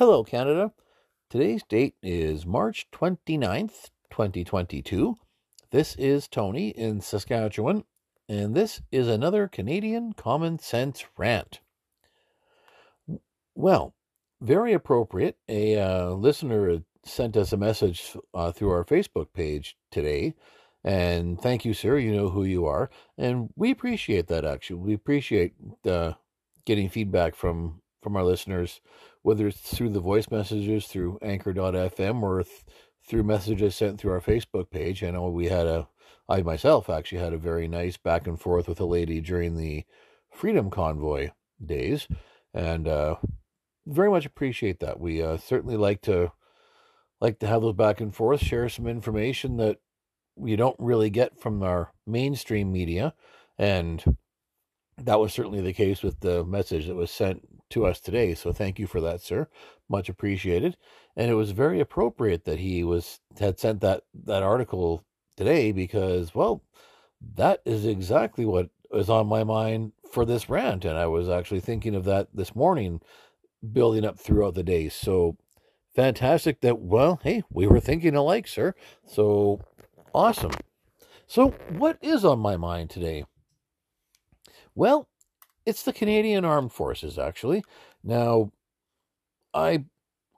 Hello, Canada. Today's date is March 29th, 2022. This is Tony in Saskatchewan, and this is another Canadian Common Sense rant. Well, very appropriate. A uh, listener sent us a message uh, through our Facebook page today. And thank you, sir. You know who you are. And we appreciate that, actually. We appreciate uh, getting feedback from, from our listeners, whether it's through the voice messages, through anchor.fm, or th- through messages sent through our Facebook page. I know we had a, I myself actually had a very nice back and forth with a lady during the Freedom Convoy days. And uh, very much appreciate that. We uh, certainly like to like to have those back and forth, share some information that you don't really get from our mainstream media, and that was certainly the case with the message that was sent to us today. So thank you for that, sir. Much appreciated. And it was very appropriate that he was had sent that that article today because well, that is exactly what was on my mind for this rant, and I was actually thinking of that this morning building up throughout the day. So fantastic that, well, hey, we were thinking alike, sir. So awesome. So, what is on my mind today? Well, it's the Canadian Armed Forces, actually. Now, I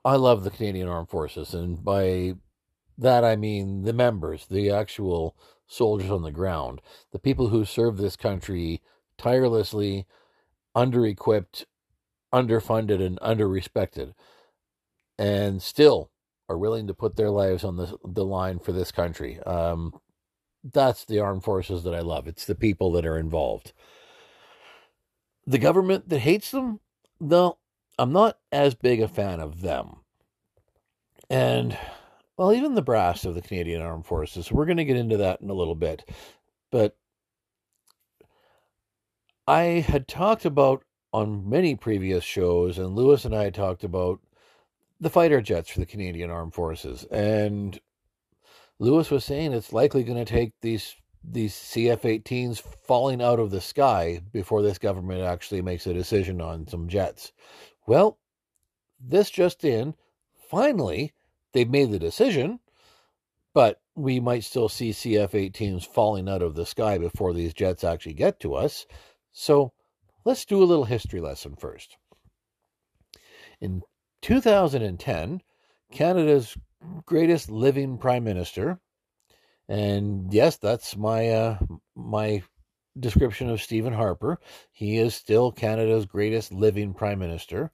I love the Canadian Armed Forces, and by that I mean the members, the actual soldiers on the ground, the people who serve this country tirelessly, under equipped, underfunded and under respected, and still are willing to put their lives on the the line for this country. Um, that's the armed forces that I love. It's the people that are involved. The government that hates them, no, I'm not as big a fan of them. And well, even the brass of the Canadian Armed Forces. We're going to get into that in a little bit, but I had talked about on many previous shows, and Lewis and I talked about the fighter jets for the Canadian Armed Forces. And Lewis was saying it's likely going to take these these CF-18s falling out of the sky before this government actually makes a decision on some jets. Well, this just in, finally, they've made the decision, but we might still see CF-18s falling out of the sky before these jets actually get to us. So Let's do a little history lesson first. In 2010, Canada's greatest living prime minister, and yes, that's my uh, my description of Stephen Harper. He is still Canada's greatest living prime minister,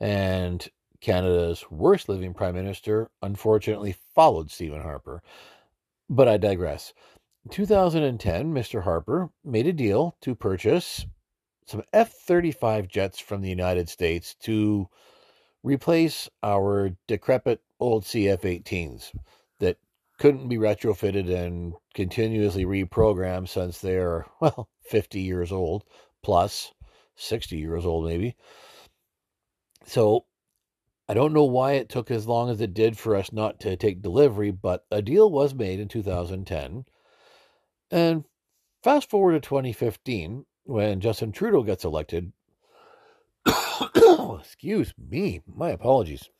and Canada's worst living prime minister unfortunately followed Stephen Harper. But I digress. In 2010, Mr. Harper made a deal to purchase some F 35 jets from the United States to replace our decrepit old CF 18s that couldn't be retrofitted and continuously reprogrammed since they're, well, 50 years old plus, 60 years old maybe. So I don't know why it took as long as it did for us not to take delivery, but a deal was made in 2010. And fast forward to 2015, when Justin Trudeau gets elected, excuse me, my apologies.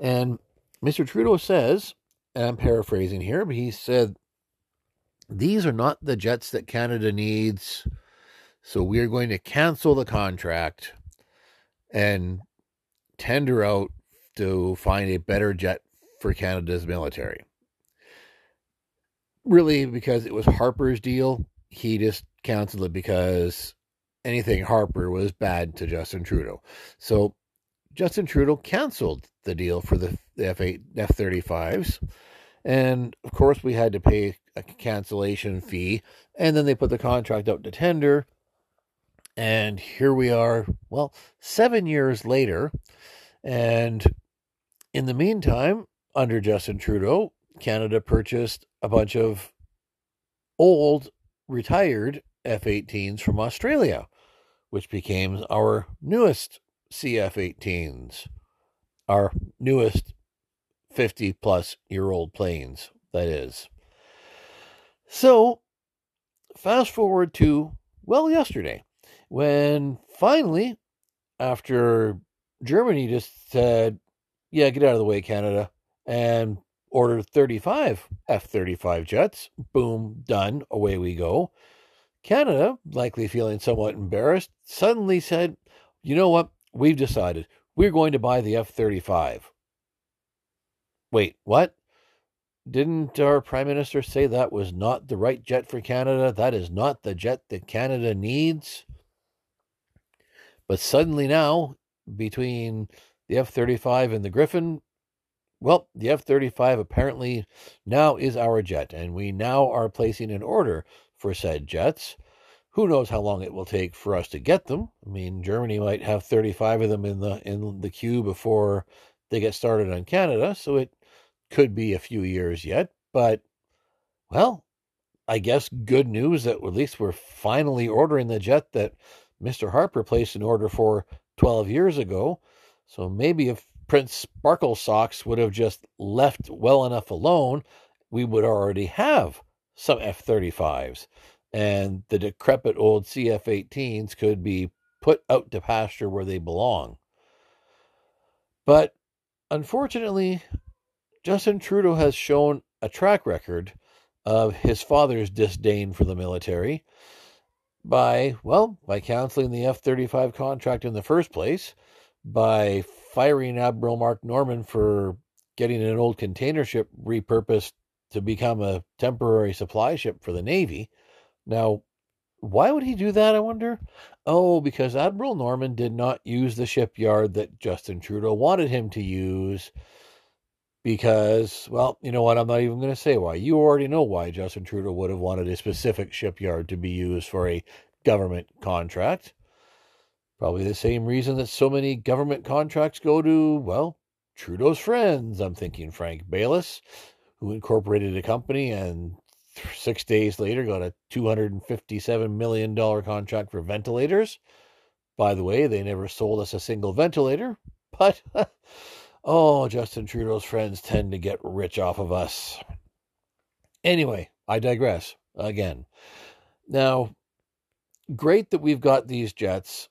And Mr. Trudeau says, and I'm paraphrasing here, but he said, These are not the jets that Canada needs. So we are going to cancel the contract and tender out to find a better jet for Canada's military. Really, because it was Harper's deal, he just canceled it because anything Harper was bad to Justin Trudeau. So Justin Trudeau canceled the deal for the F8 F35s. And of course, we had to pay a cancellation fee. And then they put the contract out to tender. And here we are, well, seven years later. And in the meantime, under Justin Trudeau, Canada purchased a bunch of old, retired F 18s from Australia, which became our newest CF 18s, our newest 50 plus year old planes, that is. So, fast forward to, well, yesterday. when finally, after Germany just said, yeah, get out of the way, Canada, and ordered 35 F 35 jets, boom, done, away we go. Canada, likely feeling somewhat embarrassed, suddenly said, you know what? We've decided we're going to buy the F 35. Wait, what? Didn't our Prime Minister say that was not the right jet for Canada? That is not the jet that Canada needs? But suddenly now, between the F 35 and the Gripen, well, the F 35 apparently now is our jet, and we now are placing an order for said jets. Who knows how long it will take for us to get them? I mean, Germany might have 35 of them in the in the queue before they get started on Canada, so it could be a few years yet, but well, I guess good news that at least we're finally ordering the jet that Mr. Harper placed an order for 12 years ago. So maybe if Prince Sparkle Socks would have just left well enough alone, we would already have some F 35s. And the decrepit old CF 18s could be put out to pasture where they belong. But unfortunately, Justin Trudeau has shown a track record of his father's disdain for the military by, well, by canceling the F 35 contract in the first place, by firing Admiral Mark Norman for getting an old container ship repurposed to become a temporary supply ship for the Navy. Now, why would he do that, I wonder? Oh, because Admiral Norman did not use the shipyard that Justin Trudeau wanted him to use because, well, you know what? I'm not even going to say why. You already know why Justin Trudeau would have wanted a specific shipyard to be used for a government contract. Probably the same reason that so many government contracts go to, well, Trudeau's friends. I'm thinking Frank Baylis, who incorporated a company and six days later got a $257 million contract for ventilators. By the way, they never sold us a single ventilator, but Oh, Justin Trudeau's friends tend to get rich off of us. Anyway, I digress again. Now, great that we've got these jets,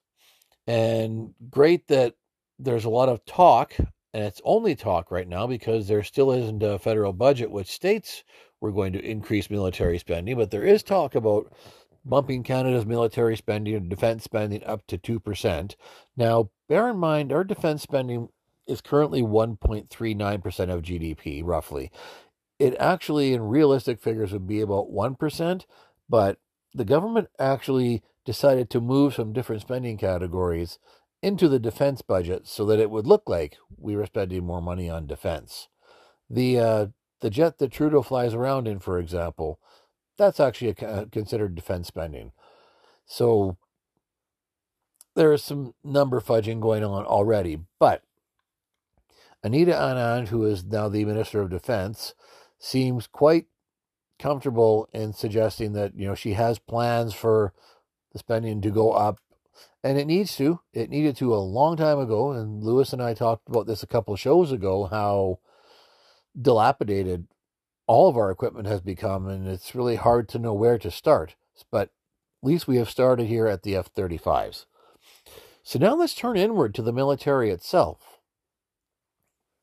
and great that there's a lot of talk, and it's only talk right now because there still isn't a federal budget which states we're going to increase military spending, but there is talk about bumping Canada's military spending and defense spending up to 2%. Now, bear in mind, our defense spending is currently 1.39% of GDP, roughly. It actually, in realistic figures, would be about 1%, but the government actually decided to move some different spending categories into the defense budget so that it would look like we were spending more money on defense. The uh, the jet that Trudeau flies around in, for example, that's actually a, considered defense spending. So there is some number fudging going on already, but Anita Anand, who is now the Minister of Defense, seems quite comfortable in suggesting that you know she has plans for the spending to go up, and it needs to. It needed to a long time ago, and Lewis and I talked about this a couple shows ago. How dilapidated all of our equipment has become, and it's really hard to know where to start. But at least we have started here at the F 35s. So now let's turn inward to the military itself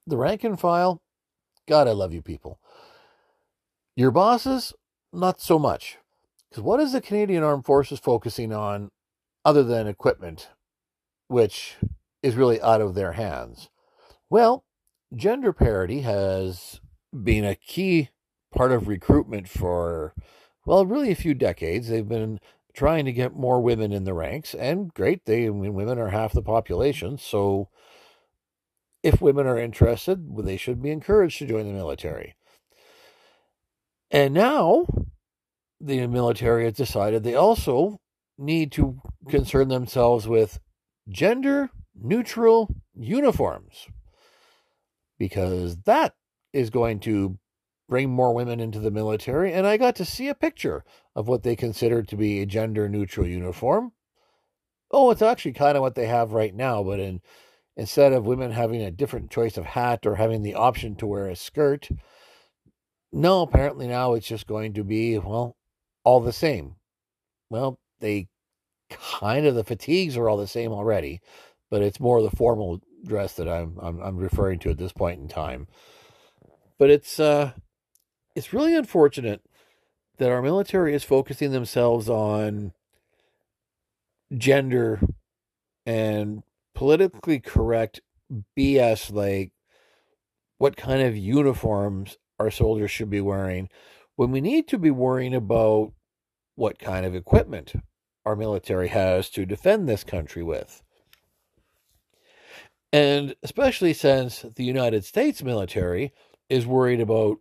the rank and file, God, I love you people. Your bosses, not so much. Because what is the Canadian Armed Forces focusing on other than equipment, which is really out of their hands? Well, gender parity has been a key part of recruitment for, well, really a few decades. They've been trying to get more women in the ranks, and great, they I mean, women are half the population, so if women are interested, they should be encouraged to join the military. And now the military has decided they also need to concern themselves with gender neutral uniforms because that is going to bring more women into the military. And I got to see a picture of what they consider to be a gender neutral uniform. Oh, it's actually kind of what they have right now, but in instead of women having a different choice of hat or having the option to wear a skirt, no, apparently now it's just going to be, well, all the same. Well, they kind of the fatigues are all the same already, but it's more the formal dress that I'm I'm, I'm referring to at this point in time. But it's uh, it's really unfortunate that our military is focusing themselves on gender and politically correct BS like what kind of uniforms our soldiers should be wearing when we need to be worrying about what kind of equipment our military has to defend this country with. And especially since the United States military is worried about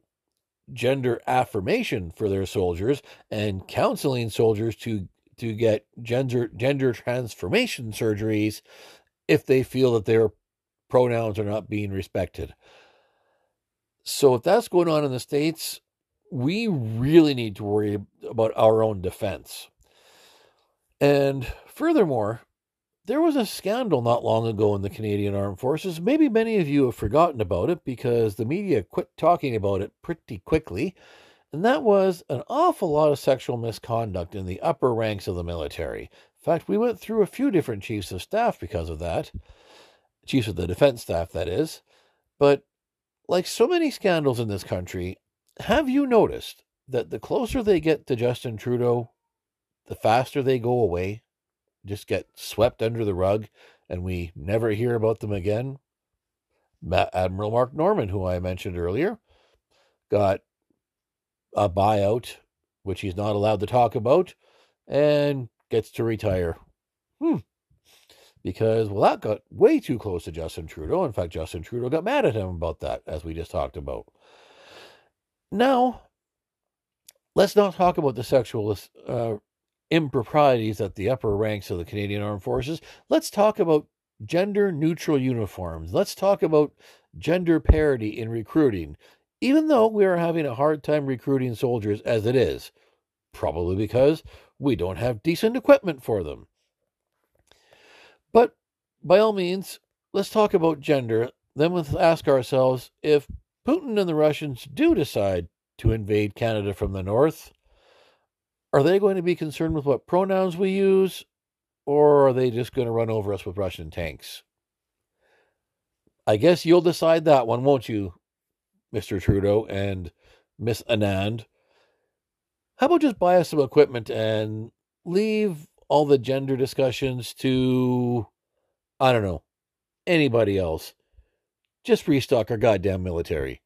gender affirmation for their soldiers and counseling soldiers to to get gender gender transformation surgeries if they feel that their pronouns are not being respected. So if that's going on in the states, we really need to worry about our own defense. And furthermore, there was a scandal not long ago in the Canadian Armed Forces. Maybe many of you have forgotten about it because the media quit talking about it pretty quickly. And that was an awful lot of sexual misconduct in the upper ranks of the military. In fact, we went through a few different chiefs of staff because of that. Chiefs of the defense staff, that is. But like so many scandals in this country, have you noticed that the closer they get to Justin Trudeau, the faster they go away, just get swept under the rug, and we never hear about them again? Admiral Mark Norman, who I mentioned earlier, got a buyout, which he's not allowed to talk about, and gets to retire. Hmm. Because, well, that got way too close to Justin Trudeau. In fact, Justin Trudeau got mad at him about that, as we just talked about. Now, let's not talk about the sexual uh, improprieties at the upper ranks of the Canadian Armed Forces. Let's talk about gender neutral uniforms. Let's talk about gender parity in recruiting, even though we are having a hard time recruiting soldiers as it is, probably because we don't have decent equipment for them. But by all means, let's talk about gender. Then let's ask ourselves if Putin and the Russians do decide to invade Canada from the north, are they going to be concerned with what pronouns we use, or are they just going to run over us with Russian tanks? I guess you'll decide that one, won't you, Mr. Trudeau and Miss Anand? How about just buy us some equipment and leave all the gender discussions to, I don't know, anybody else? Just restock our goddamn military.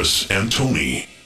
Lewis and Tony.